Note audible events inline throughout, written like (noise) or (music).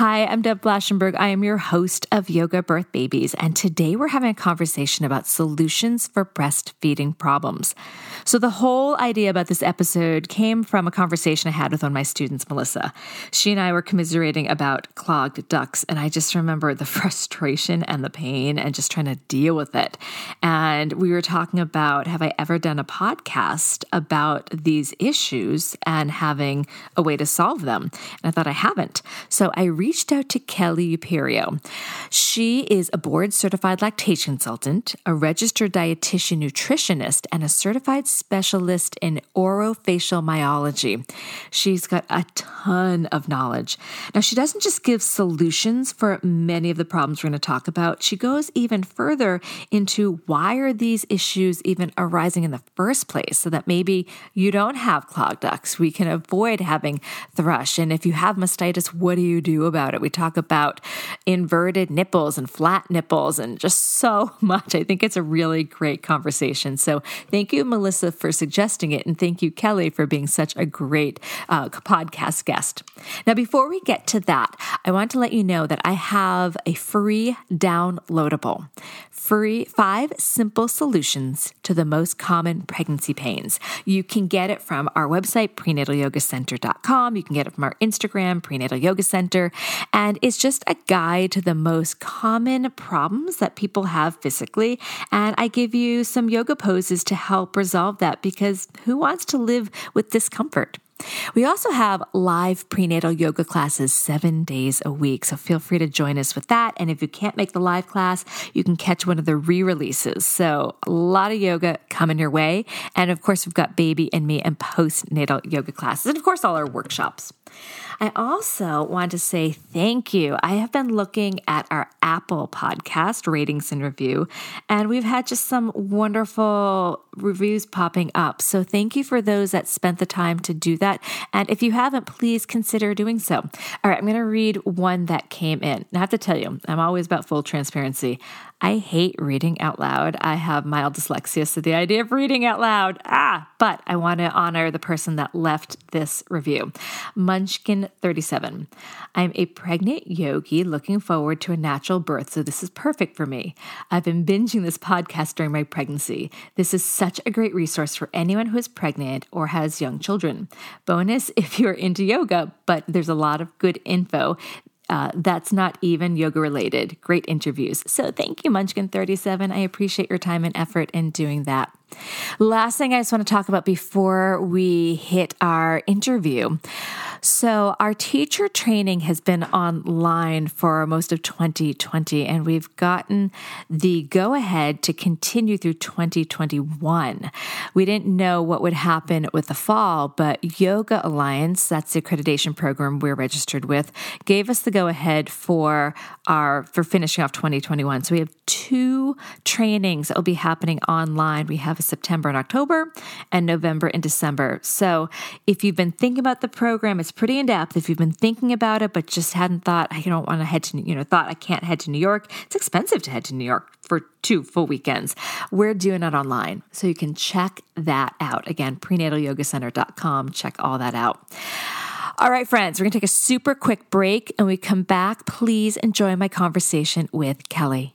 Hi, I'm Deb Flashenberg. I am your host of Yoga Birth Babies, and today we're having a conversation about solutions for breastfeeding problems. So, the whole idea about this episode came from a conversation I had with one of my students, Melissa. She and I were commiserating about clogged ducts, and I just remember the (laughs) frustration and the pain and just trying to deal with it. And we were talking about have I ever done a podcast about these issues and having a way to solve them? And I thought I haven't. So, I reached out to Kelly Uperio. She is a board certified lactation consultant, a registered dietitian nutritionist, and a certified specialist in orofacial myology. She's got a ton of knowledge. Now, she doesn't just give solutions for many of the problems we're going to talk about, she goes even further into why are these issues even arising in the first place so that maybe you don't have clogged ducts. We can avoid having thrush. And if you have mastitis, what do you do about it? We talk about inverted nipples and flat nipples and just so (laughs) much. I think it's a really great conversation. So, thank you, Melissa Melissa for suggesting it, and thank you, Kelly, for being such a great uh, podcast guest. Now, before we get to that, I want to let you know that I have a free downloadable, free five simple solutions to the most common pregnancy pains. You can get it from our website, prenatalyogacenter.com. You can get it from our Instagram, Prenatal Yoga Center. And it's just a guide to the most common problems that people have physically. And I give you some yoga poses to help resolve that because who wants to live with discomfort? We also have live prenatal yoga classes seven days a week. So feel free to join us with that. And if you can't make the live class, you can catch one of the re releases. So a lot of yoga coming your way. And of course, we've got baby and me and postnatal yoga classes. And of course, all our workshops. I also want to say thank you. I have been looking at our Apple podcast ratings and review, and we've had just some wonderful reviews popping up. So thank you for those that spent the time to do that. And if you haven't, please consider doing so. All right, I'm going to read one that came in. I have to tell you, I'm always about full transparency. I hate reading out loud. I have mild dyslexia, so the idea of reading out loud, ah, but I want to honor the person that left this review. Munchkin37. I'm a pregnant yogi looking forward to a natural birth, so this is perfect for me. I've been binging this podcast during my pregnancy. This is such a great resource for anyone who is pregnant or has young children. Bonus if you're into yoga, but there's a lot of good info uh, that's not even yoga related. Great interviews. So thank you, Munchkin37. I appreciate your time and effort in doing that. Last thing I just want to talk about before we hit our interview. So, our teacher training has been online for most of 2020, and we've gotten the go ahead to continue through 2021. We didn't know what would happen with the fall, but Yoga Alliance, that's the accreditation program we're registered with, gave us the go ahead for our for finishing off 2021. So, we have two trainings that will be happening online. We have September and October, and November and December. So if you've been thinking about the program, it's pretty in depth. If you've been thinking about it, but just hadn't thought, I don't want to head to, you know, thought I can't head to New York, it's expensive to head to New York for two full weekends. We're doing it online. So you can check that out. Again, prenatalyogacenter.com. Check all that out. All right, friends, we're going to take a super quick break and we come back. Please enjoy my conversation with Kelly.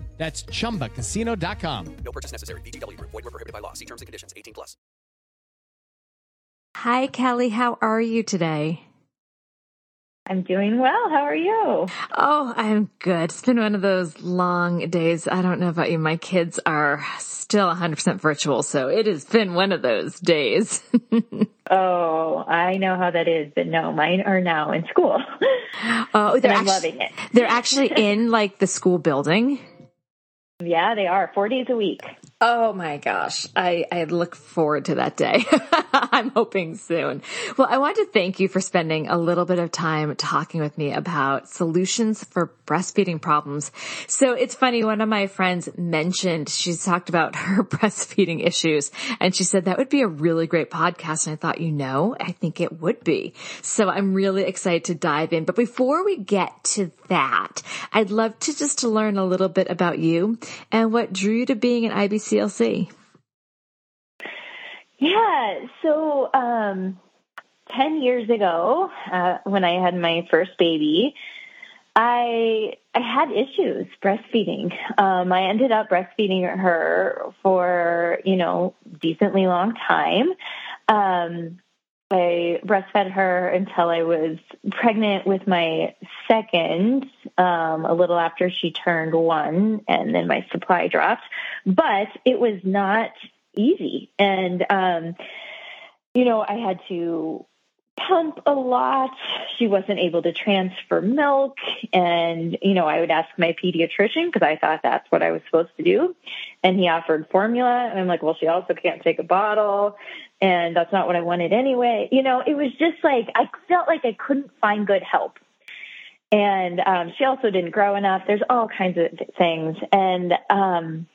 That's chumbacasino.com. No purchase necessary. VGW Group. Void were prohibited by law. See terms and conditions. 18 plus. Hi, Kelly. How are you today? I'm doing well. How are you? Oh, I'm good. It's been one of those long days. I don't know about you. My kids are still 100% virtual, so it has been one of those days. (laughs) Oh, I know how that is, but no, mine are now in school. Oh, they're I'm loving it. They're actually in like the school building. Yeah, they are four days a week. Oh my gosh. I, I look forward to that day. (laughs) I'm hoping soon. Well, I want to thank you for spending a little bit of time talking with me about solutions for breastfeeding problems. So it's funny. One of my friends mentioned she's talked about (laughs) her breastfeeding issues and she said that would be a really great podcast. And I thought, you know, I think it would be. So I'm really excited to dive in. But before we get to that, I'd love to just to learn a little bit about you and what drew you to being an IBCLC. Yeah. So, um, 10 years ago, uh, when I had my first baby, I, I had issues breastfeeding. Um, I ended up breastfeeding her for, you know, decently long time. Um, I breastfed her until I was pregnant with my second, um, a little after she turned one, and then my supply dropped. But it was not easy. And, um, you know, I had to pump a lot. She wasn't able to transfer milk. And, you know, I would ask my pediatrician because I thought that's what I was supposed to do. And he offered formula. And I'm like, well, she also can't take a bottle. And that's not what I wanted anyway. You know, it was just like, I felt like I couldn't find good help. And um, she also didn't grow enough. There's all kinds of things. And, um,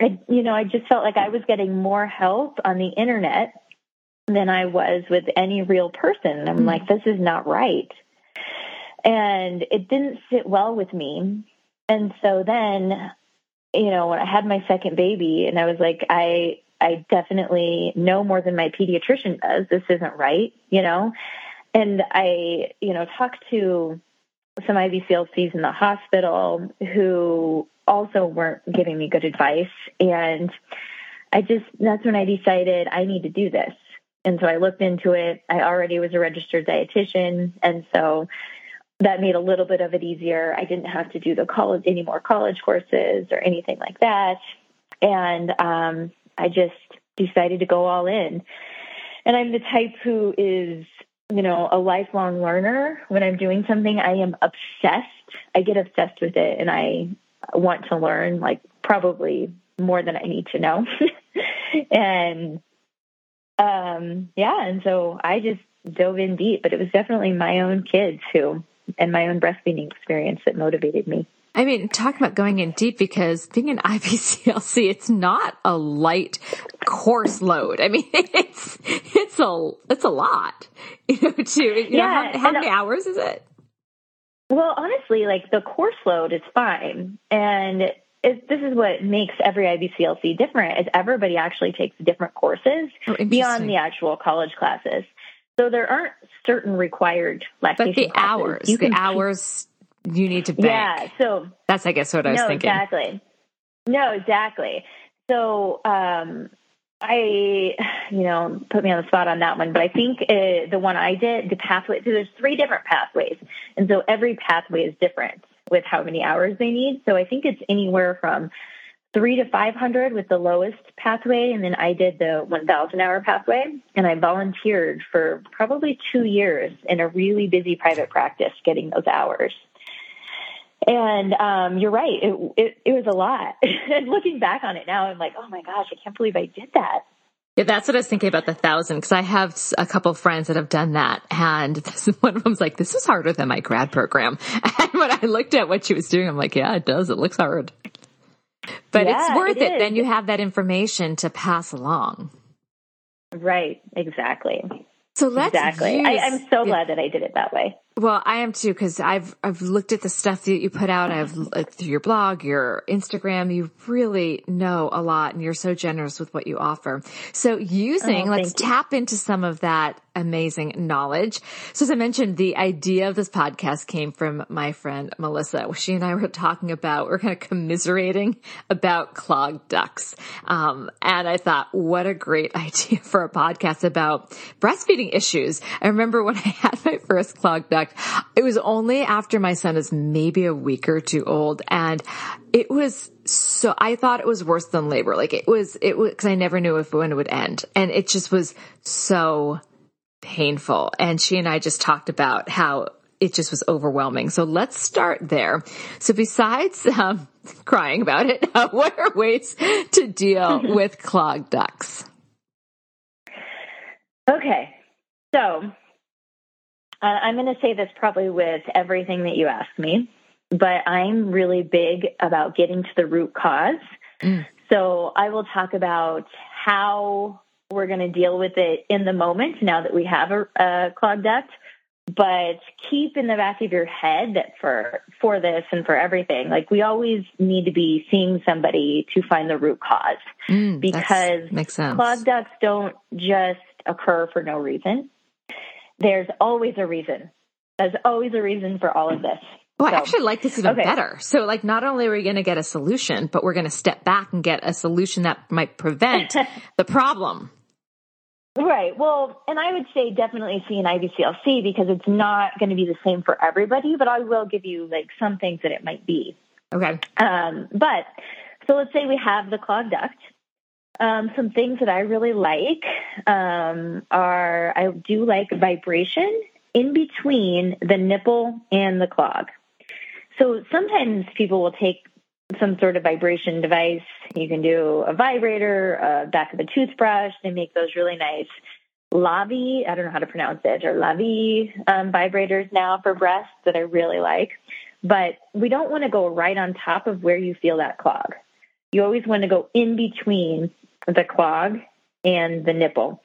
I, you know, I just felt like I was getting more help on the internet than I was with any real person. I'm hmm. like, this is not right. And it didn't sit well with me. And so then, you know, when I had my second baby and I was like, I, I definitely know more than my pediatrician does. This isn't right, you know? And I, you know, talked to some IBCLCs in the hospital who also weren't giving me good advice. And I just, that's when I decided I need to do this. And so I looked into it. I already was a registered dietitian. And so that made a little bit of it easier. I didn't have to do the college, any more college courses or anything like that. And um, I just decided to go all in. And I'm the type who is, you know, a lifelong learner. When I'm doing something, I am obsessed. I get obsessed with it and I want to learn, like, probably more than I need to know. (laughs) and um, yeah, and so I just dove in deep, but it was definitely my own kids who, and my own breastfeeding experience that motivated me. I mean, talking about going in deep because being an (laughs) IBCLC, it's not a light course load. I mean, (laughs) it's, it's a, it's a lot, you know, to, you Yeah, know, how, how many hours is it? Well, honestly, like the course load is fine. And it, this is what makes every IBCLC different is everybody actually takes different courses Oh, beyond the actual college classes. So there aren't certain required lactation But the classes. hours, You the hours you need to bank. Yeah. So That's, I guess, what I was no, thinking. exactly. No, exactly. So, um, I, you know, put me on the spot on that one, but I think uh, the one I did, the pathway, so there's three different pathways. And so every pathway is different with how many hours they need. So I think it's anywhere from three to 500 with the lowest pathway. And then I did the 1000 hour pathway and I volunteered for probably two years in a really busy private practice getting those hours. And um, you're right. It, it, it was a lot. (laughs) and looking back on it now, I'm like, oh my gosh, I can't believe I did that. Yeah, that's what I was thinking about the thousand because I have a couple of friends that have done that, and (laughs) this, one of them's like, "This is harder than my grad program." (laughs) And when I looked at what she was doing, I'm like, "Yeah, it does. It looks hard." But it's worth it it. Then you have that information to pass along. right. Exactly. So let's Exactly. use- I, I'm so yeah. glad that I did it that way. Well, I am too because I've I've looked at the stuff that you put out. I've looked through your blog, your Instagram. You really know a lot, and you're so generous with what you offer. So, using Oh, let's you. tap into some of that amazing knowledge. So, as I mentioned, the idea of this podcast came from my friend Melissa. She and I were talking about we're kind of commiserating about clogged ducts, um, and I thought, what a great (laughs) idea for a podcast about breastfeeding issues. I remember when I had my first clogged duct, it was only after my son is maybe a week or two old and it was so, I thought it was worse than labor. Like it was, it was, cause I never knew if when it would end and it just was so painful. And she and I just talked about how it just was overwhelming. So let's start there. So besides um, (laughs) crying about it, (laughs) what are ways to deal (laughs) with clogged ducts? Okay. So uh, I'm going to say this probably with everything that you asked me, but I'm really big about getting to the root cause. Mm. So I will talk about how we're going to deal with it in the moment now that we have a, a clogged duct. But keep in the back of your head that for for this and for everything, like we always need to be seeing somebody to find the root cause Mm, because makes sense. clogged ducts don't just occur for no reason. There's always a reason. There's always a reason for all of this. Well, I actually like this even okay. better. So like not only are we going to get a solution, but we're going to step back and get a solution that might prevent (laughs) the problem. Right. Well, and I would say definitely see an IBCLC because it's not going to be the same for everybody, but I will give you like some things that it might be. Okay. Um, but so let's say we have the clogged duct. Um, some things that I really like um, are I do like vibration in between the nipple and the clog. So sometimes people will take some sort of vibration device. You can do a vibrator, a back of a toothbrush. They make those really nice Lavi, I don't know how to pronounce it, or Lavi um, vibrators now for breasts that I really like. But we don't want to go right on top of where you feel that clog. You always want to go in between the clog and the nipple.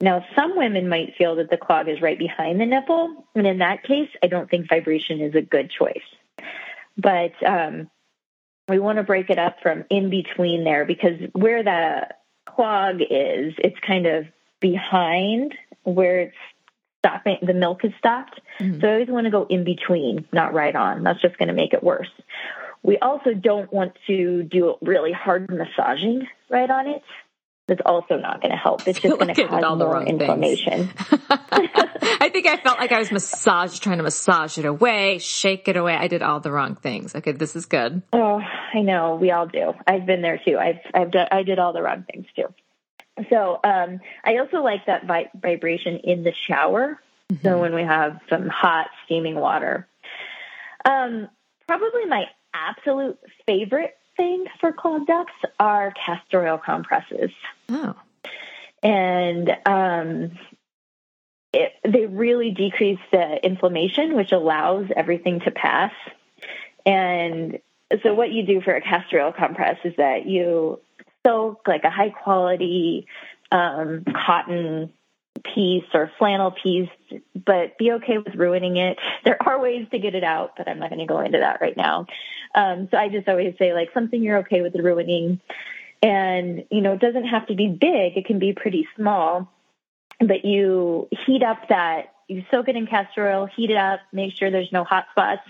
Now, some women might feel that the clog is right behind the nipple, and in that case, I don't think vibration is a good choice. But um, we want to break it up from in between there because where the clog is, it's kind of behind where it's stopping, the milk is stopped. Mhm. So I always want to go in between, not right on. That's just going to make it worse. We also don't want to do really hard massaging right on it. That's also not going to help. It's just going to did all cause the more wrong inflammation. (laughs) (laughs) I think I felt like I was massage trying to massage it away, shake it away. I did all the wrong things. Okay, this is good. Oh, I know. We all do. I've been there too. I've I've done, I did all the wrong things too. So um, I also like that vi- vibration in the shower. So when we have some hot steaming water, um, probably my absolute favorite thing for clogged ducts are castor oil compresses, Oh, and um, it, they really decrease the inflammation, which allows everything to pass. And so, what you do for a castor oil compress is that you soak like a high quality um, cotton piece or flannel piece, but be okay with ruining it. (laughs) There are ways to get it out, but I'm not going to go into that right now. Um, so I just always say like something you're okay with ruining. And, you know, it doesn't have to be big. It can be pretty small, but you heat up that, you soak it in castor oil, heat it up, make sure there's no hot spots,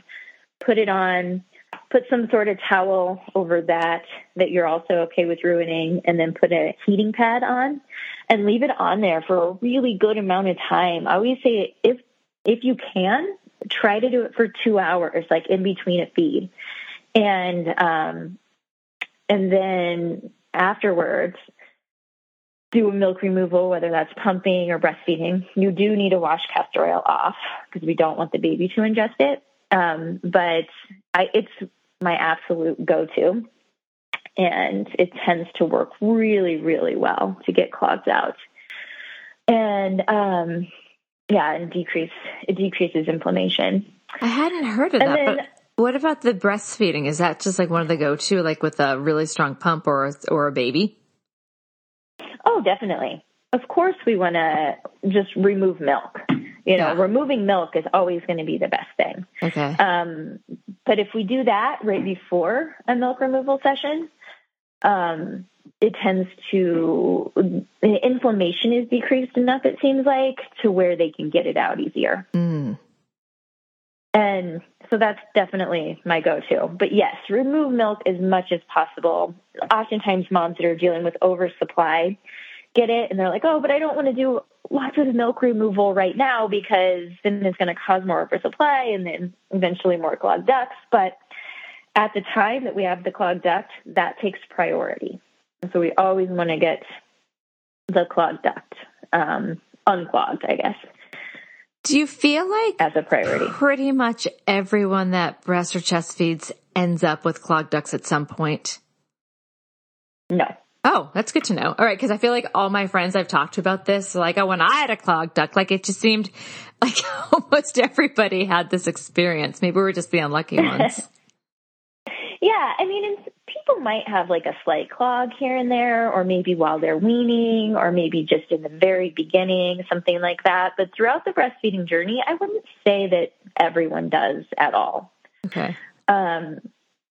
put it on, put some sort of towel over that that you're also okay with ruining, and then put a heating pad on and leave it on there for a really good amount of time. I always say if if you can, try to do it for two hours, like in between a feed. And um and then afterwards do a milk removal, whether that's pumping or breastfeeding. You do need to wash castor oil off because we don't want the baby to ingest it. Um, but I, it's my absolute go-to, and it tends to work really, really well to get clogs out. And um, yeah, and decrease it decreases inflammation. I hadn't heard of And that. then- but what about the breastfeeding? Is that just like one of the go-to, like with a really strong pump or or a baby? Oh, definitely. of course we want to just remove milk. You know, Yeah. removing milk is always going to be the best thing. Okay. Um, but if we do that right before a milk removal session, um, it tends to the inflammation is decreased enough. It seems like to where they can get it out easier. Mm. And so that's definitely my go-to. But yes, remove milk as much as possible. Oftentimes, moms that are dealing with oversupply get it, and they're like, "Oh, but I don't want to do lots of milk removal right now because then it's going to cause more oversupply, and then eventually more clogged ducts." But at the time that we have the clogged duct, that takes priority. So we always want to get the clogged duct um, unclogged, I guess, Do you feel like as a priority. pretty much everyone that breast or chest feeds ends up with clogged ducts at some point? No. Oh, that's good to know. All right, because I feel like all my friends I've talked to about this, like, oh, when I had a clogged duct, like it just seemed (laughs) like (laughs) almost everybody had this experience. Maybe we're just the unlucky (laughs) ones. Yeah, I mean, and people might have like a slight clog here and there, or maybe while they're weaning, or maybe just in the very beginning, something like that. But throughout the breastfeeding journey, I wouldn't say that everyone does at all. okay. Um,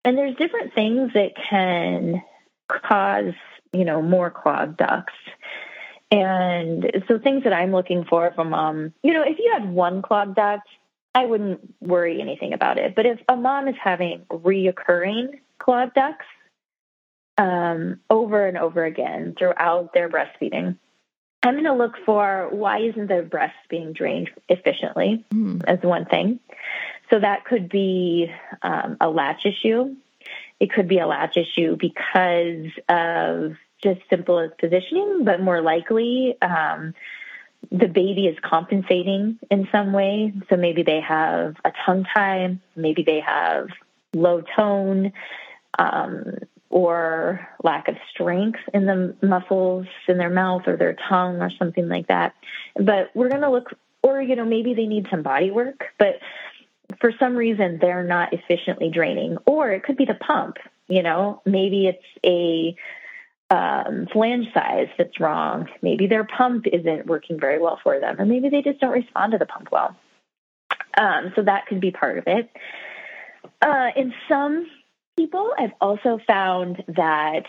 and there's different things that can cause, you know, more clogged ducts. And so things that I'm looking for from mom, you know, if you had one clogged duct, I wouldn't worry anything about it. But if a mom is having reoccurring clogged ducts um, over and over again throughout their breastfeeding, I'm going to look for why isn't their breast being drained efficiently Mm. as one thing. So that could be um, a latch issue. It could be a latch issue because of just simple as positioning, but more likely um, the baby is compensating in some way. So maybe they have a tongue tie, maybe they have low tone, um, or lack of strength in the muscles in their mouth or their tongue or something like that. But we're going to look, or, you know, maybe they need some body work, but for some reason they're not efficiently draining. Or it could be the pump, you know, maybe it's a, um, flange size that's wrong. Maybe their pump isn't working very well for them, or maybe they just don't respond to the pump well. Um, so that could be part of it. Uh, in some people, I've also found that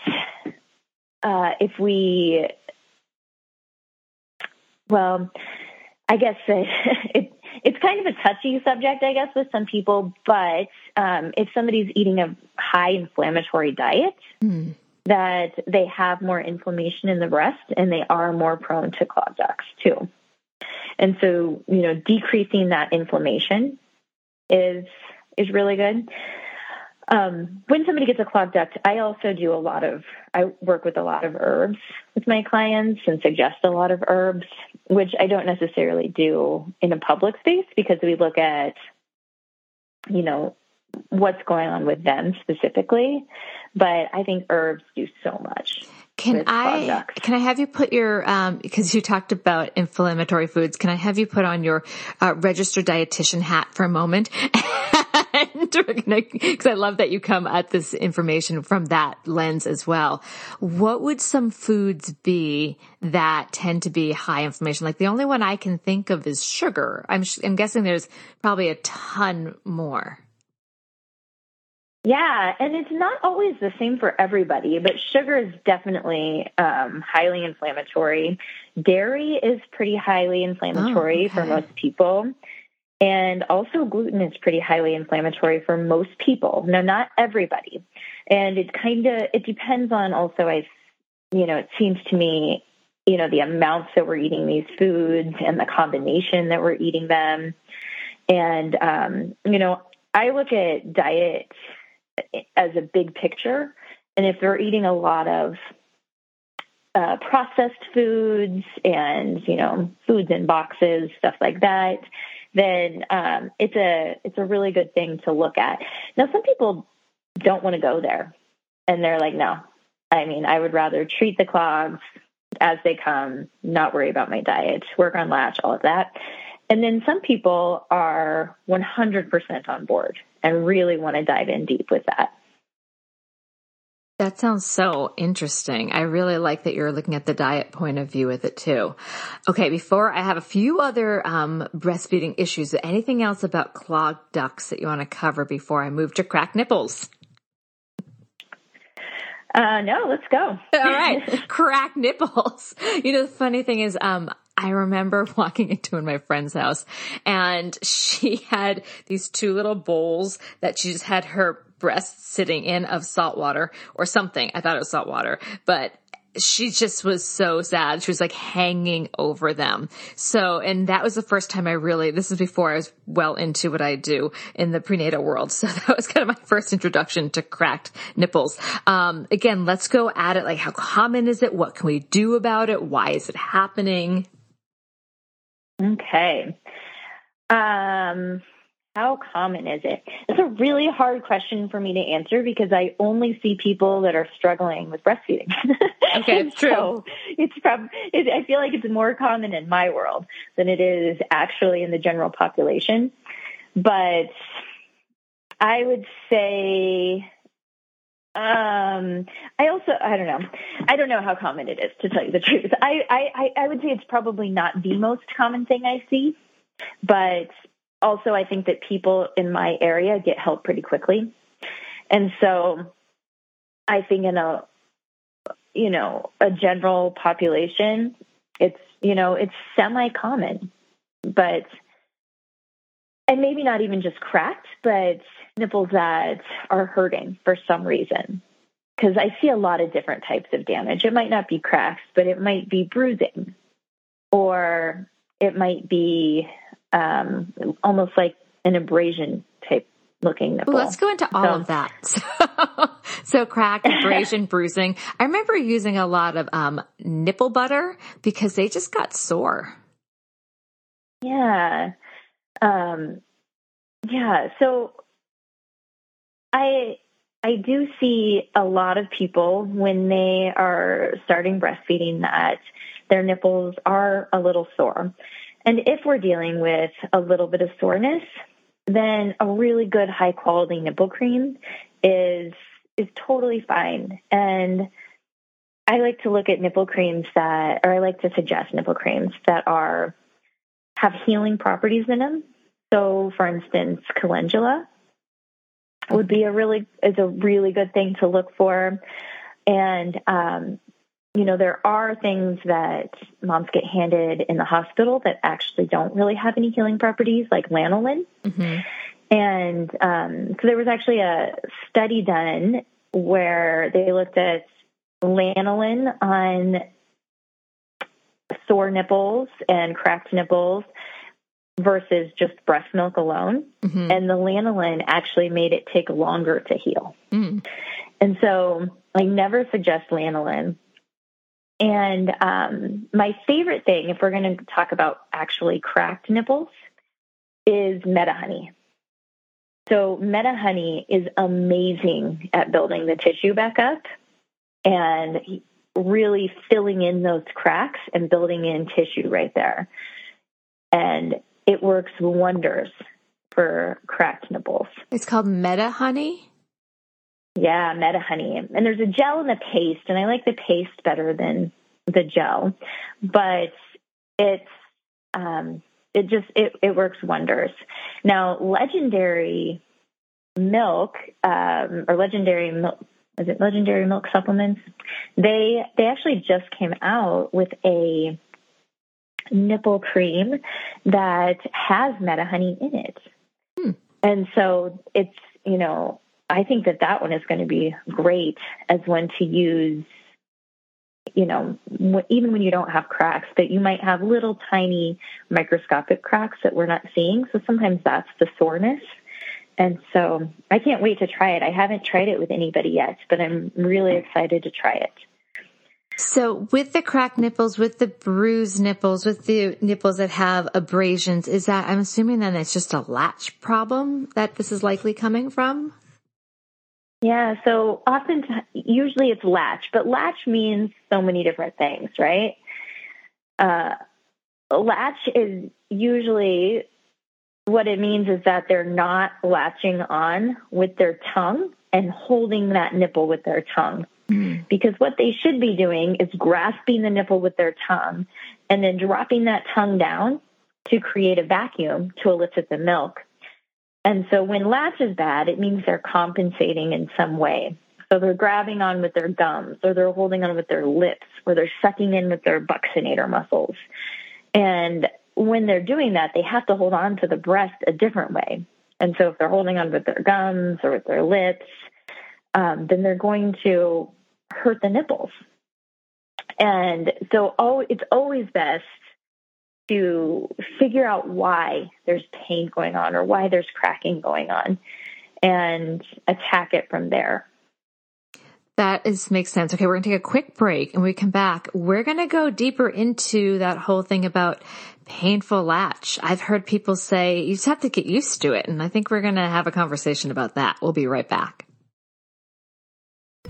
uh, if we, well, I guess that (laughs) it, it's kind of a touchy subject, I guess, with some people. But um, if somebody's eating a high inflammatory diet, Mm. that they have more inflammation in the breast and they are more prone to clogged ducts too. And so, you know, decreasing that inflammation is is really good. Um, when somebody gets a clogged duct, I also do a lot of I work with a lot of herbs with my clients and suggest a lot of herbs, which I don't necessarily do in a public space because we look at, you know, what's going on with them specifically. But I think herbs do so much. Can I ducts. can I have you put your um because you talked about inflammatory foods? Can I have you put on your uh, registered dietitian hat for a moment? (laughs) (laughs) Because I love that you come at this information from that lens as well. What would some foods be that tend to be high inflammation? Like the only one I can think of is sugar. I'm I'm guessing there's probably a ton more. Yeah, and it's not always the same for everybody, but sugar is definitely um, highly inflammatory. Dairy is pretty highly inflammatory for okay. most people. And also, gluten is pretty highly inflammatory for most people. No, not everybody. And it kind of it depends on also. I, you know, it seems to me, you know, the amounts that we're eating these foods and the combination that we're eating them. And um, you know, I look at diet as a big picture. And if they're eating a lot of uh, processed foods and you know foods in boxes, stuff like that, then um, it's a it's a really good thing to look at. Now, some people don't want to go there, and they're like, no. I mean, I would rather treat the clogs as they come, not worry about my diet, work on latch, all of that. And then some people are 100% on board and really want to dive in deep with that. That sounds so interesting. I really like that you're looking at the diet point of view with it too. Okay, before I have a few other um, breastfeeding issues, anything else about clogged ducts that you want to cover before I move to cracked nipples? Uh, no, let's go. (laughs) All right, cracked nipples. You know, the funny thing is, um, I remember (laughs) walking into my friend's house and she had these two little bowls that she just had her breast sitting in of salt water or something. I thought it was salt water, but she just was so sad. She was like hanging over them. So, and that was the first time I really, this is before I was well into what I do in the prenatal world. (laughs) So that was kind of my first introduction to cracked nipples. Um, again, let's go at it. Like how common is it? What can we do about it? Why is it happening? Okay. Um, how common is it? It's a really hard question for me to answer because I only see people that are struggling with breastfeeding. (laughs) Okay, it's true. so it's probably, it, I feel like it's more common in my world than it is actually in the general population. But I would say, um, I also, I don't know. I don't know how common it is to tell you the truth. I, I, I would say it's probably not the most common thing I see, but also I think that people in my area get help pretty quickly. And so I think in a you know, a general population, it's you know, it's semi common. But and maybe not even just cracked, but nipples that are hurting for some reason. Because I see a lot of different types of damage. It might not be cracks, but it might be bruising, or it might be um, almost like an abrasion type looking nipple. Let's go into all so. of that. (laughs) So, so crack, (laughs) abrasion, bruising. I remember using a lot of um, nipple butter because they just got sore. Yeah. Um, yeah. So I I do see a lot of people when they are starting breastfeeding that their nipples are a little sore. And if we're dealing with a little bit of soreness, then a really good high quality nipple cream is is totally fine. And I like to look at nipple creams that or I like to suggest nipple creams that are have healing properties in them. So for instance, calendula would be a really is a really good thing to look for. And um, you know, there are things that moms get handed in the hospital that actually don't really have any healing properties, like lanolin. Mm-hmm. And um, so there was actually a study done where they looked at lanolin on sore nipples and cracked nipples versus just breast milk alone. Mm-hmm. And the lanolin actually made it take longer to heal. Mm. And so I never suggest lanolin and um, my favorite thing, if we're going to talk about actually cracked nipples, is Medihoney. So Medihoney is amazing at building the tissue back up and really filling in those cracks and building in tissue right there. And it works wonders for cracked nipples. It's called Medihoney? Yeah, Medihoney. And there's a gel and a paste, and I like the paste better than the gel. But it's um, it just it, it works wonders. Now, Legendairy Milk um, or Legendairy Milk is it Legendairy Milk supplements? They they actually just came out with a nipple cream that has Medihoney in it. Hmm. And so it's, you know, I think that that one is going to be great as one to use. You know, even when you don't have cracks, but you might have little tiny microscopic cracks that we're not seeing. So sometimes that's the soreness. And so I can't wait to try it. I haven't tried it with anybody yet, but I'm really excited to try it. So with the cracked nipples, with the bruised nipples, with the nipples that have abrasions, is that, I'm assuming then it's just a latch problem that this is likely coming from? Yeah, so often, usually it's latch, but latch means so many different things, right? Uh, latch is usually what it means is that they're not latching on with their tongue and holding that nipple with their tongue. Mm. Because what they should be doing is grasping the nipple with their tongue and then dropping that tongue down to create a vacuum to elicit the milk. And so when latch is bad, it means they're compensating in some way. So they're grabbing on with their gums, or they're holding on with their lips, or they're sucking in with their buccinator muscles. And when they're doing that, they have to hold on to the breast a different way. And so if they're holding on with their gums or with their lips, um, then they're going to hurt the nipples. And so oh, it's always best to figure out why there's pain going on or why there's cracking going on and attack it from there. That is makes sense. Okay, we're gonna take a quick break and we come back. We're gonna go deeper into that whole thing about painful latch. I've heard people say you just have to get used to it. And I think we're gonna have a conversation about that. We'll be right back.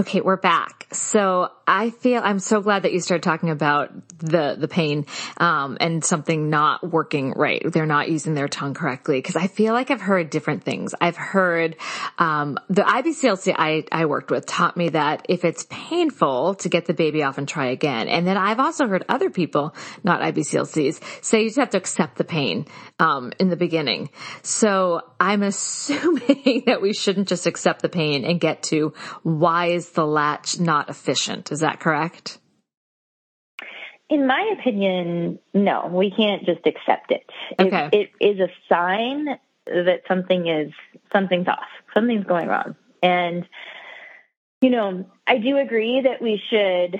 Okay, we're back. So I feel I'm so glad that you started talking about the the pain um, and something not working right. They're not using their tongue correctly because I feel like I've heard different things. I've heard um, the IBCLC I I worked with taught me that if it's painful to get the baby off and try again, and then I've also heard other people, not IBCLCs, say you just have to accept the pain um, in the beginning. So I'm assuming (laughs) that we shouldn't just accept the pain and get to why is the latch not efficient. Is that correct? In my opinion, no, we can't just accept it. Okay. It, it is a sign that something is something's off, something's going wrong, and you know, I do agree that we should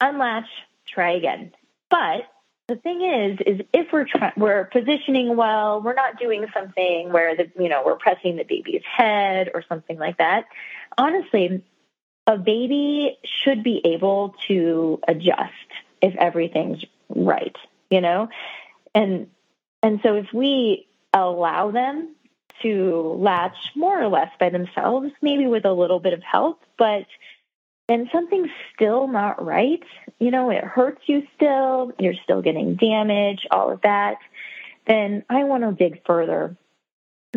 unlatch, try again. But the thing is, is if we're try- we're positioning well, we're not doing something where the you know we're pressing the baby's head or something like that. Honestly, a baby should be able to adjust if everything's right, you know? And and so if we allow them to latch more or less by themselves, maybe with a little bit of help, but and something's still not right, you know, it hurts you still, you're still getting damage, all of that, then I want to dig further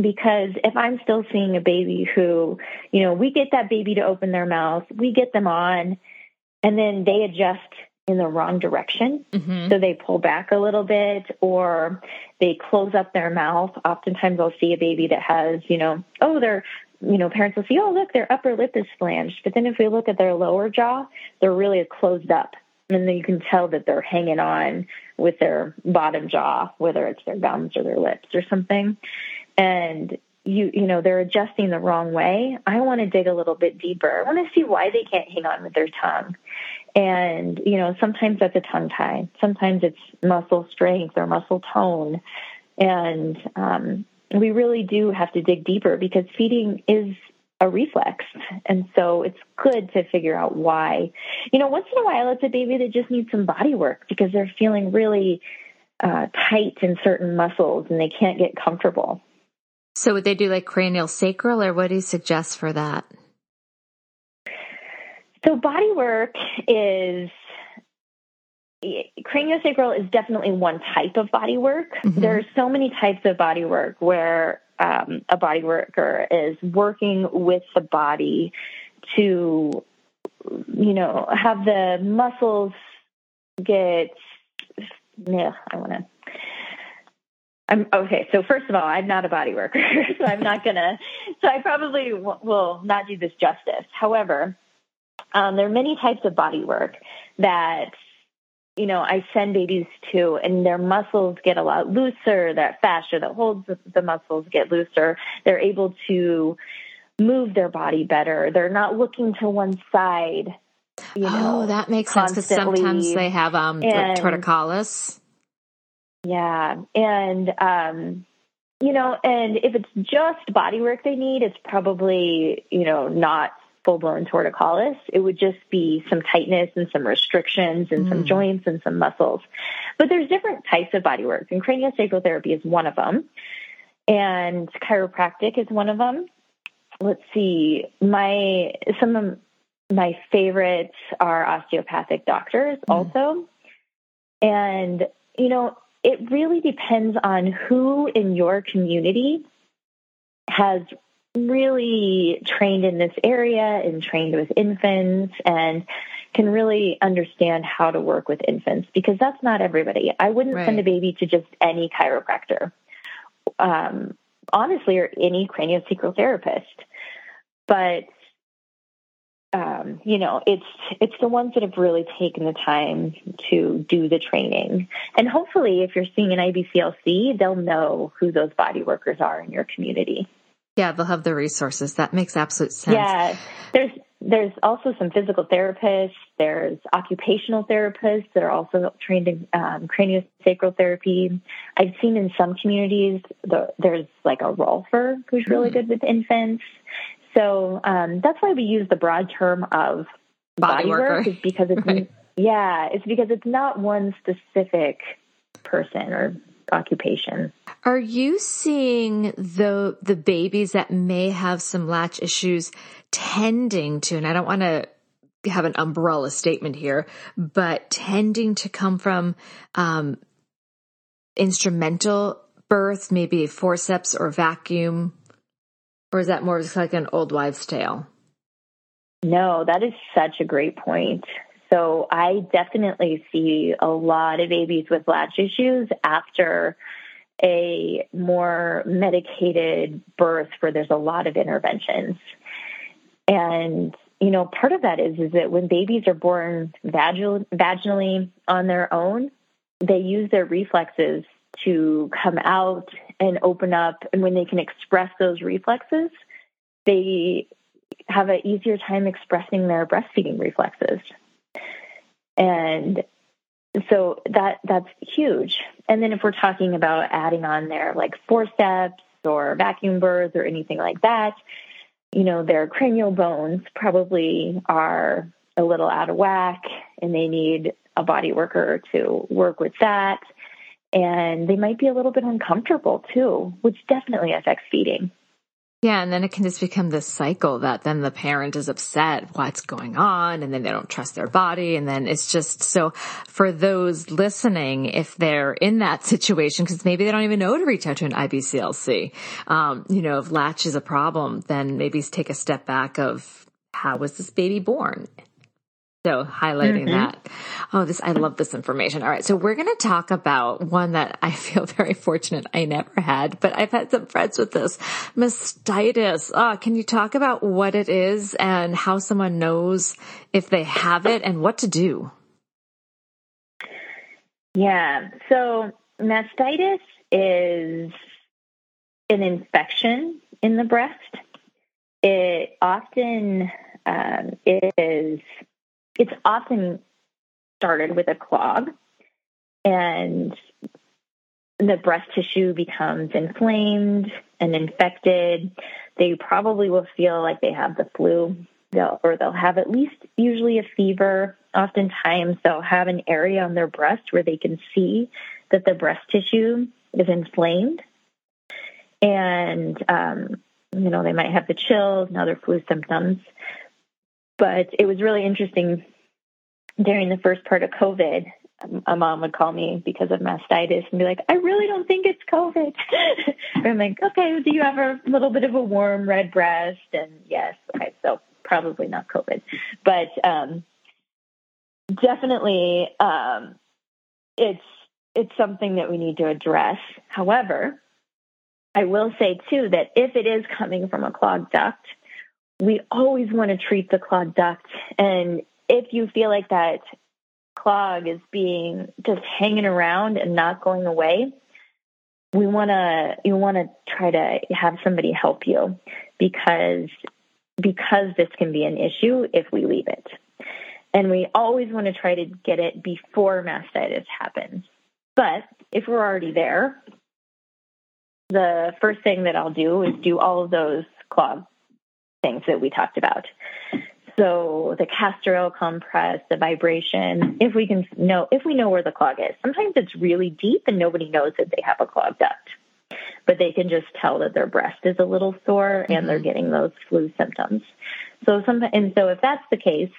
because if I'm still seeing a baby who, you know, we get that baby to open their mouth, we get them on, and then they adjust in the wrong direction. Mm-hmm. So they pull back a little bit or they close up their mouth. Oftentimes I'll see a baby that has, you know, oh, they're, you know, parents will see, oh, look, their upper lip is flanged. But then if we look at their lower jaw, they're really closed up. And then you can tell that they're hanging on with their bottom jaw, whether it's their gums or their lips or something and you you know they're adjusting the wrong way i want to dig a little bit deeper. I want to see why they can't hang on with their tongue. And you know sometimes that's a tongue tie. Sometimes it's muscle strength or muscle tone. And um, we really do have to dig deeper because feeding is a reflex. And so it's good to figure out why. You know once in a while it's a baby that just needs some body work because they're feeling really uh, tight in certain muscles and they can't get comfortable so would they do like cranial sacral or what do you suggest for that? So body work is craniosacral is definitely one type of body work. Mm-hmm. There are so many types of body work where um, a body worker is working with the body to, you know, have the muscles get. Yeah, I want to I'm okay. So first of all, I'm not a body worker, (laughs) so I'm not gonna. So I probably w- will not do this justice. However, um, there are many types of body work that you know I send babies to, and their muscles get a lot looser. That fascia that holds the, the muscles get looser. They're able to move their body better. They're not looking to one side. You know, oh, that makes sense because sometimes they have um like torticollis. Yeah. And, um, you know, and if it's just body work they need, it's probably, you know, not full blown torticollis. It would just be some tightness and some restrictions and some joints and some muscles. But there's different types of body work, and craniosacral therapy is one of them. And chiropractic is one of them. Let's see, my, some of my favorites are osteopathic doctors also. And, you know, it really depends on who in your community has really trained in this area and trained with infants and can really understand how to work with infants because that's not everybody. I wouldn't send a baby to just any chiropractor, um, honestly, or any craniosacral therapist. But um, you know, it's it's the ones that have really taken the time to do the training. And hopefully if you're seeing an IBCLC, they'll know who those body workers are in your community. Yeah, they'll have the resources. That makes absolute sense. Yeah. There's there's also some physical therapists, there's occupational therapists that are also trained in um, craniosacral therapy. I've seen in some communities the, there's like a rolfer who's really good with infants. So um, that's why we use the broad term of Body body, work, is because it's (laughs) Right. yeah, it's because it's not one specific person or occupation. Are you seeing the the babies that may have some latch issues tending to, and I don't want to have an umbrella statement here, but tending to come from um, instrumental birth, maybe forceps or vacuum, or is that more just like an old wives' tale? No, that is such a great point. So I definitely see a lot of babies with latch issues after a more medicated birth where there's a lot of interventions. And you know, part of that is is that when babies are born vaginally on their own, they use their reflexes to come out and open up and when they can express those reflexes, they have an easier time expressing their breastfeeding reflexes. And so that that's huge. And then if we're talking about adding on there like forceps or vacuum births or anything like that, you know, their cranial bones probably are a little out of whack and they need a body worker to work with that. And they might be a little bit uncomfortable too, which definitely affects feeding. Yeah, and then it can just become this cycle that then the parent is upset, what's going on, and then they don't trust their body, and then it's just so for those listening, if they're in that situation, because maybe they don't even know to reach out to an IBCLC, um, you know, if latch is a problem, then maybe take a step back of how was this baby born? So highlighting that. Oh, this, I love this information. All right. So we're going to talk about one that I (laughs) feel very fortunate I never had, but I've had some friends with this mastitis. Oh, can you talk about what it is and how someone knows if they have it and what to do? Yeah. So mastitis is an infection in the breast. It often um, is. It's often started with a clog, and the breast tissue becomes inflamed and infected. They probably will feel like they have the flu, they'll, or they'll have at least usually a fever. Oftentimes, they'll have an area on their breast where they can see that the breast tissue is inflamed. And, um, you know, they might have the chills and other flu symptoms. But it was really interesting during the first part of COVID. A mom would call me because of mastitis and be like, I really don't think it's COVID. (laughs) I'm like, okay, do you have a little bit of a warm red breast? And yes, okay, so probably not COVID. But um, definitely, um, it's it's something that we need to address. However, I will say too that if it is coming from a clogged duct, we always want to treat the clogged duct. And if you feel like that clog is being just hanging around and not going away, we want to you want to try to have somebody help you because because this can be an issue if we leave it. And we always want to try to get it before mastitis happens. But if we're already there, the first thing that I'll do is do all of those clog things that we talked about. So the castor oil compress, the vibration, if we can know if we know where the clog is. Sometimes it's really deep and nobody knows that they have a clogged duct. But they can just tell that their breast is a little sore and mm-hmm. they're getting those flu symptoms. So some and so if that's the case,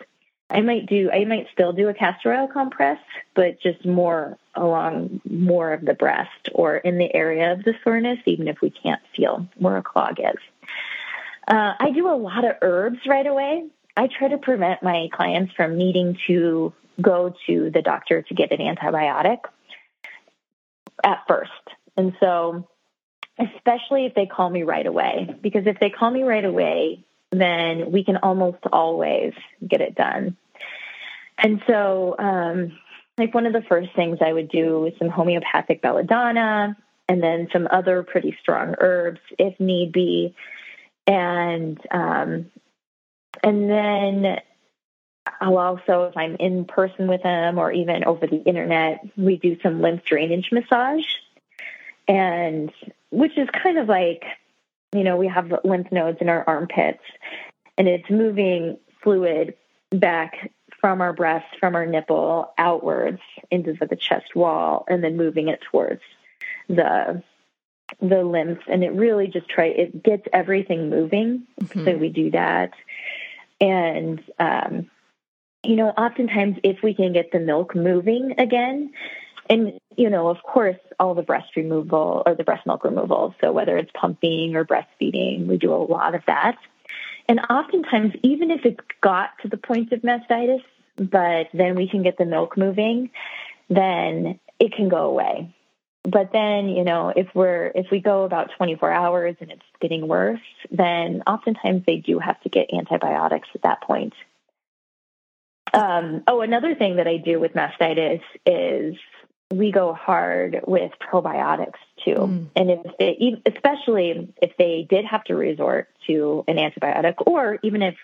I might do I might still do a castor oil compress, but just more along more of the breast or in the area of the soreness, even if we can't feel where a clog is. Uh, I do a lot of herbs right away. I try to prevent my clients from needing to go to the doctor to get an antibiotic at first. And so, especially if they call me right away, because if they call me right away, then we can almost always get it done. And so, um, like one of the first things I would do is some homeopathic belladonna and then some other pretty strong herbs if need be. And um, and then I'll also, if I'm in person with them or even over the internet, we do some lymph drainage massage. And which is kind of like, you know, we have lymph nodes in our armpits and it's moving fluid back from our breast, from our nipple outwards into the chest wall and then moving it towards the the lymph and it really just try it gets everything moving mm-hmm. so we do that and, um, you know, oftentimes if we can get the milk moving again, and, you know, of course, all the breast removal or the breast milk removal. So whether it's pumping or breastfeeding, we do a lot of that. And oftentimes, even if it got to the point of mastitis, but then we can get the milk moving, then it can go away. But then, you know, if we're if we go about 24 hours and it's getting worse, then oftentimes they do have to get antibiotics at that point. Um, oh, another thing that I do with mastitis is we go hard with probiotics too. Mm. And if they, especially if they did have to resort to an antibiotic, or even if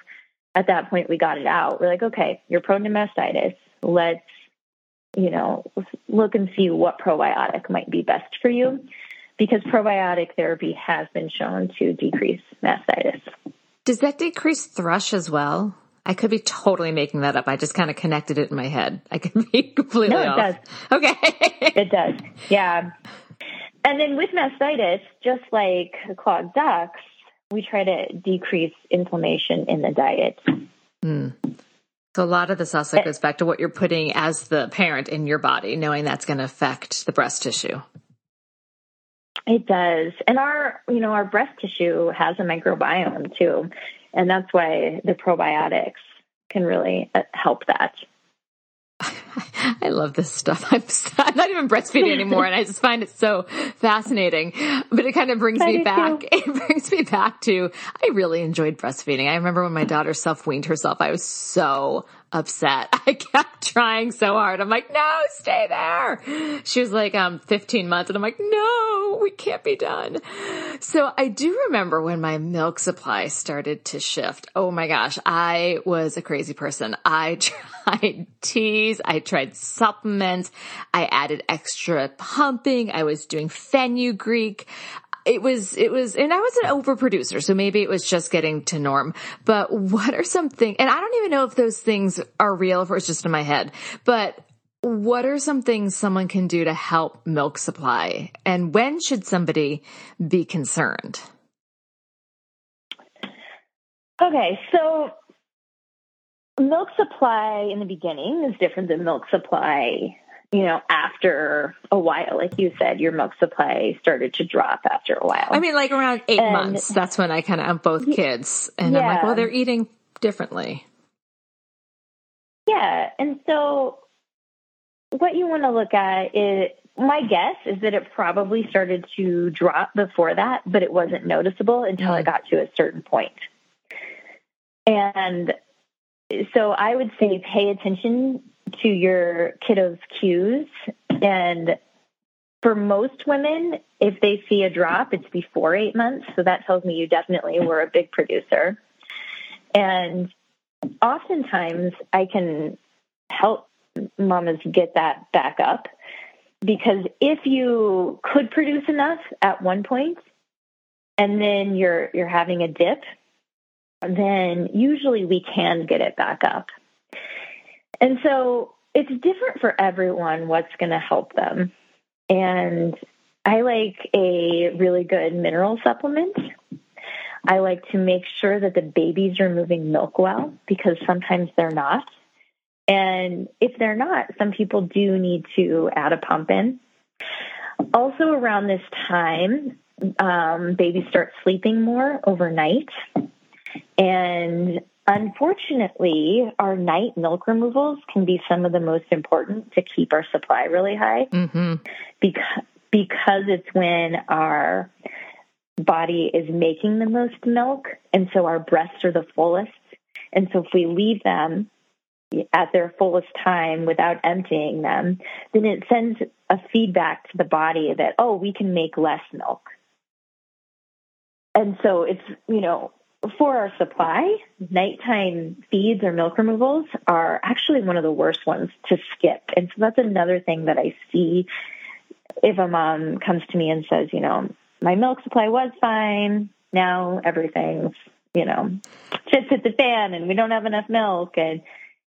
at that point we got it out, we're like, okay, you're prone to mastitis. Let's you know, look and see what probiotic might be best for you because probiotic therapy has been shown to decrease mastitis. Does that decrease thrush as well? I could be totally making that up. I just kind of connected it in my head. I could be (laughs) completely no, it off. does. Okay. (laughs) it does. Yeah. And then with mastitis, just like clogged ducts, we try to decrease inflammation in the diet. Mm. So a lot of this also goes back to what you're putting as the parent in your body, knowing that's going to affect the breast tissue. It does. And our, you know, our breast tissue has a microbiome too. And that's why the probiotics can really uh, help that. (laughs) I love this stuff. I'm, (laughs) I'm, not even breastfeeding anymore, and I just find it so fascinating. But it kind of brings me back. Too. (laughs) It brings me back to I really enjoyed breastfeeding. I remember when my daughter self weaned herself. I was so upset. (laughs) I kept trying so hard. I'm like, no, stay there. She was like, um, 15 months and I'm like, no, we can't be done. So I do remember when my milk supply started to shift. Oh my gosh. I was a crazy person. I (laughs) tried teas. I tried supplements. I added extra pumping. I was doing fenugreek it was, it was, and I was an overproducer, so maybe it was just getting to norm. But what are some things, and I don't even know if those things are real, if it's just in my head, but what are some things someone can do to help milk supply? And when should somebody be concerned? Okay, so milk supply in the beginning is different than milk supply you know, after a while, like you said, your milk supply started to drop after a while. I mean, like around eight and, months. That's when I kind of I'm both kids, and yeah. I'm like, well, they're eating differently. Yeah, and so what you want to look at is my guess is that it probably started to drop before that, but it wasn't noticeable until I mm. got to a certain point. And so I would say pay attention to your kiddo's cues. And for most women, if they see a drop, it's before eight months. So that tells me you definitely were a big producer. And oftentimes I can help mamas get that back up because if you could produce enough at one point and then you're you're having a dip then usually we can get it back up. And so it's different for everyone what's going to help them. And I like a really good mineral supplement. I like to make sure that the babies are moving milk well because sometimes they're not. And if they're not, some people do need to add a pump in. Also, around this time, um, babies start sleeping more overnight. And unfortunately, our night milk removals can be some of the most important to keep our supply really high mm-hmm. because, because it's when our body is making the most milk. And so our breasts are the fullest. And so if we leave them at their fullest time without emptying them, then it sends a feedback to the body that, oh, we can make less milk. And so it's, you know, for our supply, nighttime feeds or milk removals are actually one of the worst ones to skip. And so that's another thing that I see if a mom comes to me and says, you know, my milk supply was fine. Now everything's, you know, just hit the fan and we don't have enough milk. And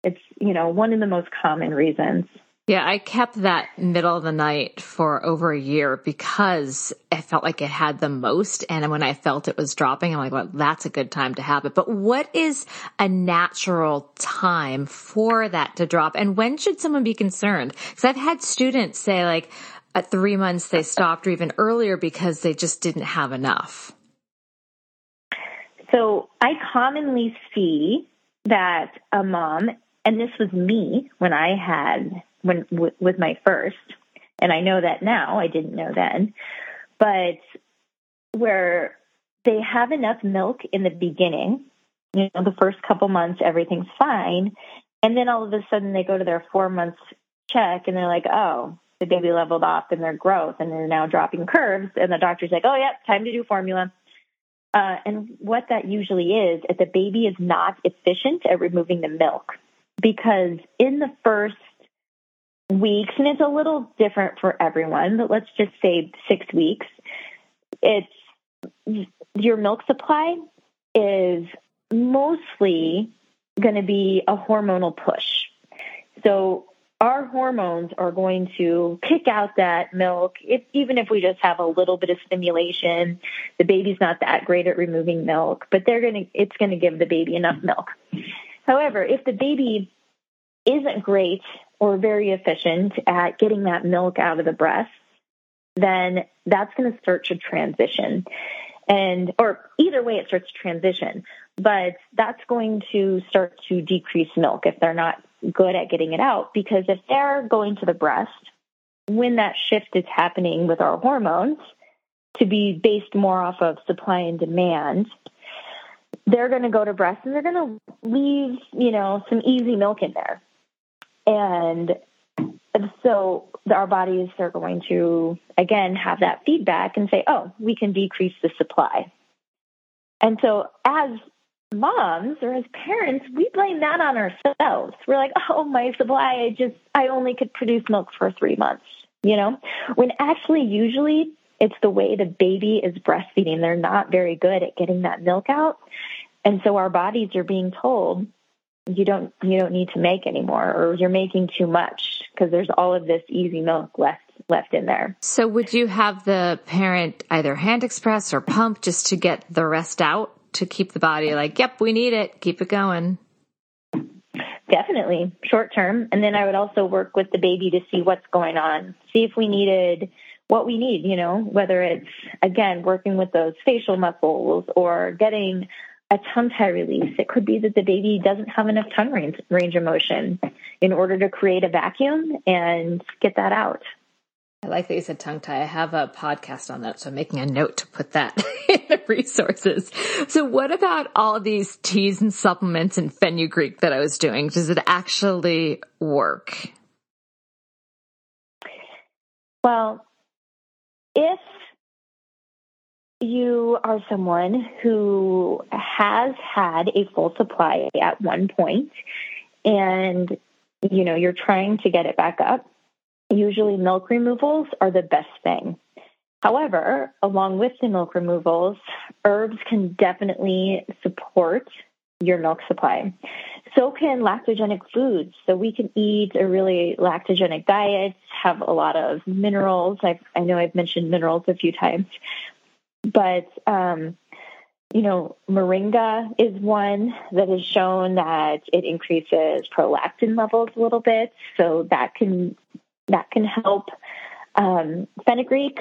it's, you know, one of the most common reasons. Yeah, I kept that middle of the night for over a year because I felt like it had the most. And when I felt it was dropping, I'm like, well, that's a good time to have it. But what is a natural time for that to drop? And when should someone be concerned? Because I've had students say like at three months they stopped or even earlier because they just didn't have enough. So I commonly see that a mom, and this was me when I had when w- with my first, and I know that now. I didn't know then, but where they have enough milk in the beginning, you know, the first couple months everything's fine, and then all of a sudden they go to their four months check and they're like, oh, the baby leveled off in their growth and they're now dropping curves, and the doctor's like, oh, yeah, time to do formula. Uh, and what that usually is, is the baby is not efficient at removing the milk because in the first weeks, and it's a little different for everyone, but let's just say six weeks, it's your milk supply is mostly going to be a hormonal push. So our hormones are going to kick out that milk. If, even if we just have a little bit of stimulation, the baby's not that great at removing milk, but they're going to, it's going to give the baby enough milk. However, if the baby isn't great or very efficient at getting that milk out of the breast, then that's going to start to transition. And, or either way, it starts to transition, but that's going to start to decrease milk if they're not good at getting it out. Because if they're going to the breast, when that shift is happening with our hormones to be based more off of supply and demand, they're going to go to breast and they're going to leave, you know, some easy milk in there. And so our bodies are going to, again, have that feedback and say, oh, we can decrease the supply. And so as moms or as parents, we blame that on ourselves. We're like, oh, my supply, I just, I only could produce milk for three months, you know, when actually, usually, it's the way the baby is breastfeeding. They're not very good at getting that milk out. And so our bodies are being told, you don't you don't need to make anymore or you're making too much because there's all of this easy milk left left in there. So would you have the parent either hand express or pump just to get the rest out to keep the body like, yep, we need it, keep it going? Definitely, short term. And then I would also work with the baby to see what's going on, see if we needed what we need, you know, whether it's again working with those facial muscles or getting a tongue tie release. It could be that the baby doesn't have enough tongue range, range of motion in order to create a vacuum and get that out. I like that you said tongue tie. I have a podcast on that, so I'm making a note to put that (laughs) in the resources. So what about all these teas and supplements and fenugreek that I was doing? Does it actually work? Well, if you are someone who has had a full supply at one point and you know you're trying to get it back up usually milk removals are the best thing. However, along with the milk removals, herbs can definitely support your milk supply. So can lactogenic foods. So we can eat a really lactogenic diet, have a lot of minerals. I've, i know I've mentioned minerals a few times, but um, you know, moringa is one that has shown that it increases prolactin levels a little bit. So that can that can help. Um, fenugreek,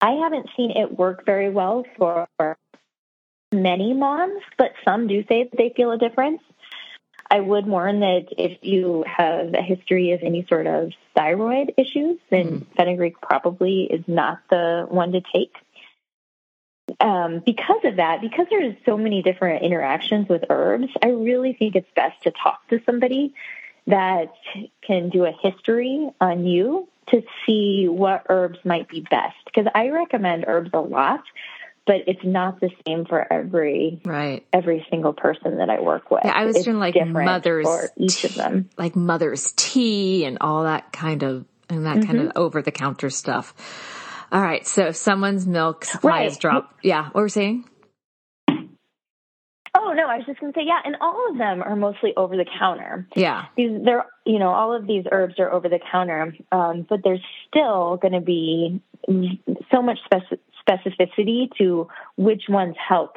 I haven't seen it work very well for many moms, but some do say that they feel a difference. I would warn that if you have a history of any sort of thyroid issues, then mm. fenugreek probably is not the one to take. Um, because of that, because there's so many different interactions with herbs, I really think it's best to talk to somebody that can do a history on you to see what herbs might be best. Because I recommend herbs a lot, but it's not the same for every right every single person that I work with. Yeah, I was it's doing like mother's for each tea, of them, like mother's tea and all that kind of and that mm-hmm. kind of mm-hmm. over the counter stuff. All right, so if someone's milk supply right. is dropped, yeah, what we're saying? Oh no, I was just going to say yeah, and all of them are mostly over the counter. Yeah, these they're you know all of these herbs are over the counter, um, but there's still going to be so much specificity to which ones help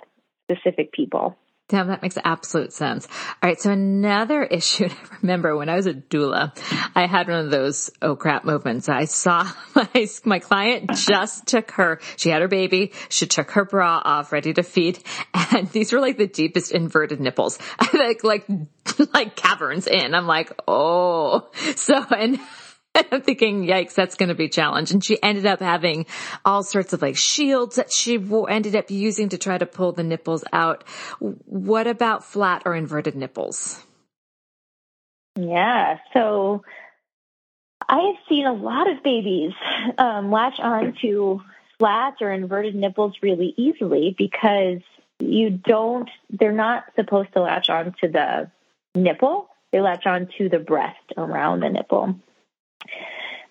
specific people. Damn, that makes absolute sense. All right. So another (laughs) issue to remember when I was a doula, I had one of those, oh crap moments. I saw (laughs) my, my client just took her, she had her baby. She took her bra off, ready to feed. And (laughs) these were like the deepest inverted nipples, like, like, like caverns in. I'm like, oh, so, and (laughs) I'm thinking, yikes, that's going to be a challenge. And she ended up having all sorts of like shields that she ended up using to try to pull the nipples out. What about flat or inverted nipples? Yeah, so I have seen a lot of babies um, latch on to flat or inverted nipples really easily because you don't, they're not supposed to latch on to the nipple, they latch on to the breast around the nipple.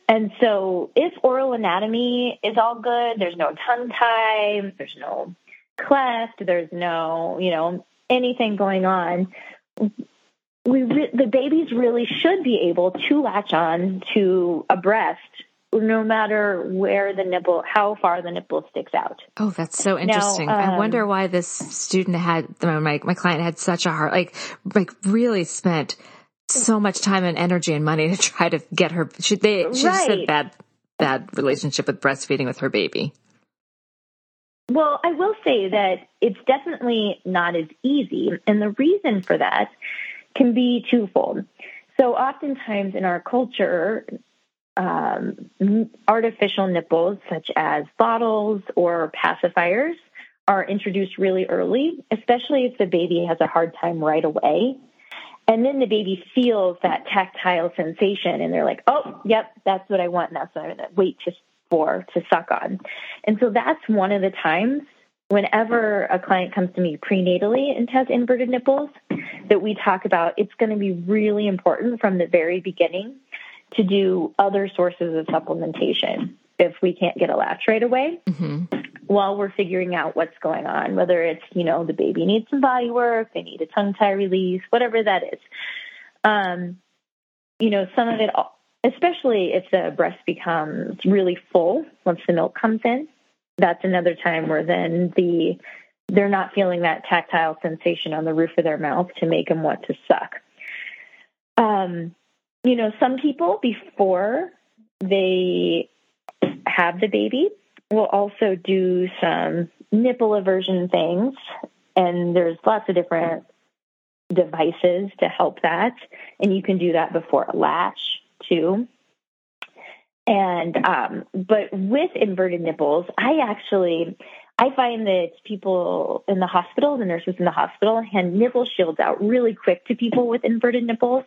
And so if oral anatomy is all good, there's no tongue tie, there's no cleft, there's no, you know, anything going on, we re- the babies really should be able to latch on to a breast no matter where the nipple, how far the nipple sticks out. Oh, that's so interesting. Now, um, I wonder why this student had, my, my client had such a hard, like, like really spent so much time and energy and money to try to get her. She they she right. had bad bad relationship with breastfeeding with her baby. Well, I will say that it's definitely not as easy, and the reason for that can be twofold. So, oftentimes in our culture, um, artificial nipples, such as bottles or pacifiers, are introduced really early, especially if the baby has a hard time right away and then the baby feels that tactile sensation and they're like, oh, yep, that's what I want. And that's what I'm going to wait to, for to suck on. And so that's one of the times whenever a client comes to me prenatally and has inverted nipples that we talk about, it's going to be really important from the very beginning to do other sources of supplementation if we can't get a latch right away. Mm-hmm while we're figuring out what's going on, whether it's, you know, the baby needs some body work, they need a tongue tie release, whatever that is. Um, you know, some of it, especially if the breast becomes really full once the milk comes in, that's another time where then the they're not feeling that tactile sensation on the roof of their mouth to make them want to suck. Um, you know, some people before they have the baby, We'll also do some nipple eversion things, and there's lots of different devices to help that. And you can do that before a latch too. And um, but with inverted nipples, I actually I find that people in the hospital, the nurses in the hospital, hand nipple shields out really quick to people with inverted nipples.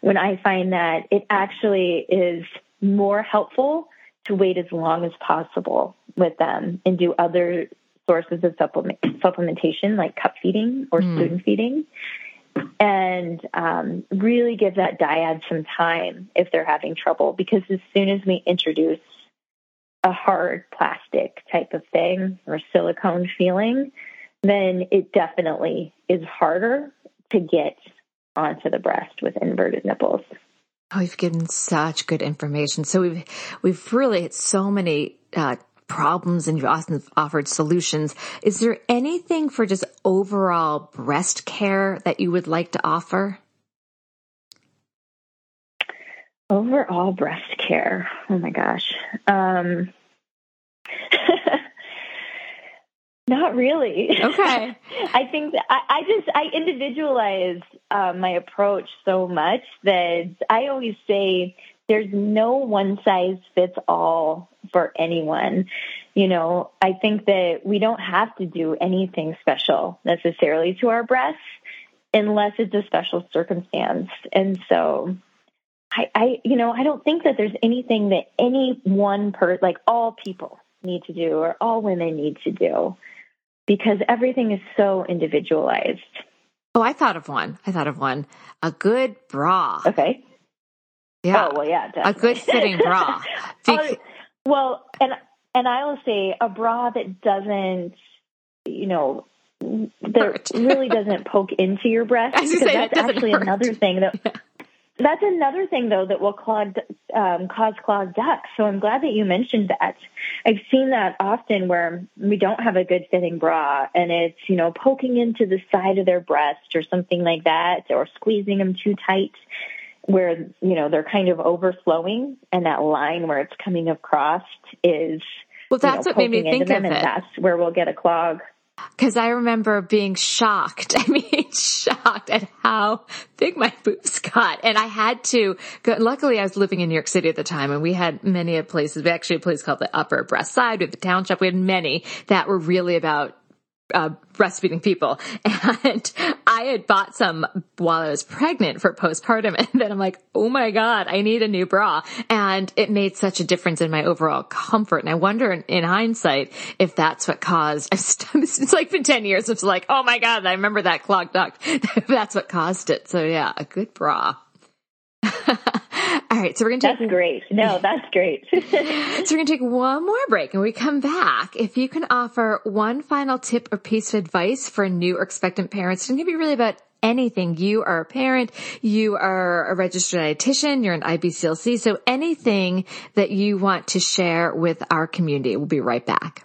When I find that it actually is more helpful to wait as long as possible with them and do other sources of supplement, supplementation like cup feeding or mm. spoon feeding and um, really give that dyad some time if they're having trouble because as soon as we introduce a hard plastic type of thing or silicone feeling, then it definitely is harder to get onto the breast with inverted nipples. Oh, you've given such good information. So we've we've really hit so many uh, problems and you've often offered solutions. Is there anything for just overall breast care that you would like to offer? Overall breast care. Oh my gosh. Um, (laughs) not really. Okay. (laughs) I think I, I just I individualize uh, my approach so much that I always say there's no one size fits all for anyone. You know, I think that we don't have to do anything special necessarily to our breasts unless it's a special circumstance. And so I, I you know, I don't think that there's anything that any one per like all people need to do or all women need to do because everything is so individualized. Oh, I thought of one. I thought of one. A good bra. Okay. Yeah. Oh well, yeah, definitely. a good fitting bra. (laughs) Um, Bec- well, and and I will say a bra that doesn't, you know, that really doesn't poke into your breast (laughs) because that's actually hurt. another thing that. (laughs) Yeah. That's another thing, though, that will clog, um, cause clogged ducts. So I'm glad that you mentioned that. I've seen that often where we don't have a good fitting bra and it's, you know, poking into the side of their breast or something like that or squeezing them too tight where you know they're kind of overflowing and that line where it's coming across is well that's you know, what made me think of and it that's where we'll get a clog because I remember being shocked. (laughs) I mean, shocked at how big my boobs got. And I had to go, luckily I was living in New York City at the time and we had many places, we actually had a place called the Upper Breast Side with the township. We had many that were really about uh, breastfeeding people. (laughs) And I had bought some while I was pregnant for postpartum. (laughs) And then I'm like, oh my God, I need a new bra. And it made such a difference in my overall comfort. And I wonder in, in hindsight if that's what caused, (laughs) it's like been 10 years. It's like, oh my God, I remember that clogged duct. that's what caused it. So yeah, a good bra. All right, so we're going to take. (laughs) That's great. No, that's great. so we're going to take one more break, and we come back, if you can offer one final tip or piece of advice for new or expectant parents, it can be really about anything. You are a parent, you are a registered dietitian, you're an IBCLC, so anything that you want to share with our community. We'll be right back.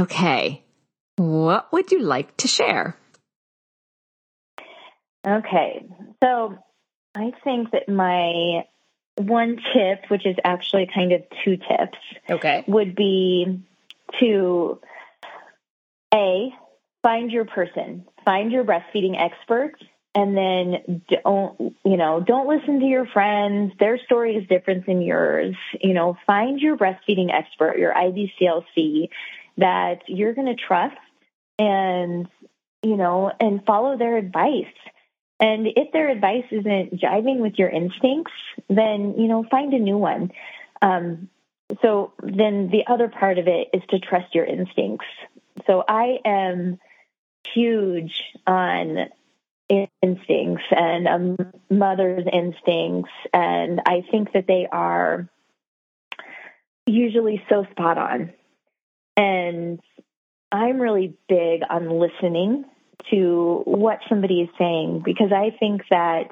Okay. What would you like to share? Okay. So I think that my one tip, which is actually kind of two tips, okay, would be to a find your person, find your breastfeeding expert, and then don't you know don't listen to your friends. Their story is different than yours. You know, find your breastfeeding expert, your IBCLC, that you're going to trust and, you know, and follow their advice. And if their advice isn't jiving with your instincts, then, you know, find a new one. Um, so then the other part of it is to trust your instincts. So I am huge on instincts and a mother's instincts. And I think that they are usually so spot on. And I'm really big on listening to what somebody is saying because I think that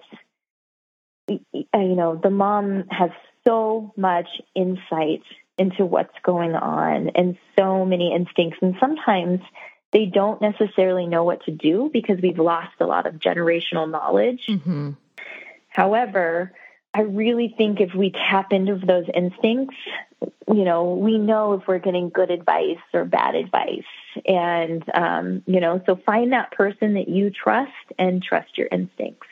you know, the mom has so much insight into what's going on and so many instincts. And sometimes they don't necessarily know what to do because we've lost a lot of generational knowledge. Mm-hmm. However, I really think if we tap into those instincts, you know, we know if we're getting good advice or bad advice. And, um, you know, so find that person that you trust and trust your instincts.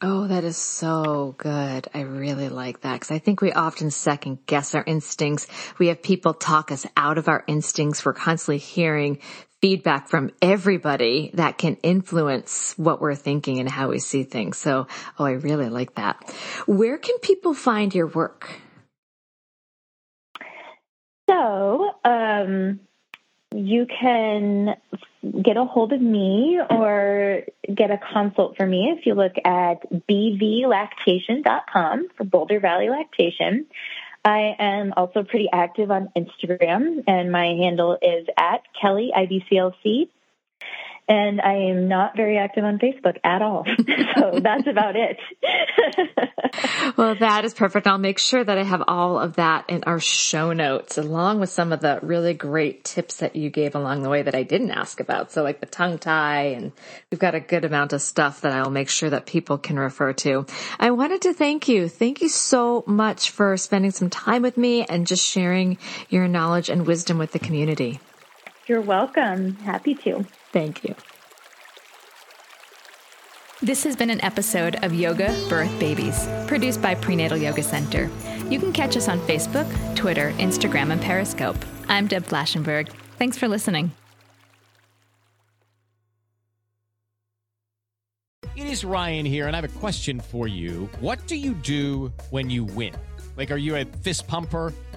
Oh, that is so good. I really like that because I think we often second guess our instincts. We have people talk us out of our instincts. We're constantly hearing feedback from everybody that can influence what we're thinking and how we see things. So, oh, I really like that. Where can people find your work? So, um, you can get a hold of me or get a consult for me if you look at bvlactation.com for Boulder Valley Lactation. I am also pretty active on Instagram, and my handle is at Kelly IBCLC and I am not very active on Facebook at all. (laughs) so that's about it. (laughs) well, that is perfect. I'll make sure that I have all of that in our show notes, along with some of the really great tips that you gave along the way that I didn't ask about. So like the tongue tie, and we've got a good amount of stuff that I'll make sure that people can refer to. I wanted to thank you. Thank you so much for spending some time with me and just sharing your knowledge and wisdom with the community. You're welcome. Happy to. Thank you. This has been an episode of Yoga Birth Babies, produced by Prenatal Yoga Center. You can catch us on Facebook, Twitter, Instagram, and Periscope. I'm Deb Flashenberg. Thanks for listening. It is Ryan here, and I have a question for you. What do you do when you win? Like, are you a fist pumper?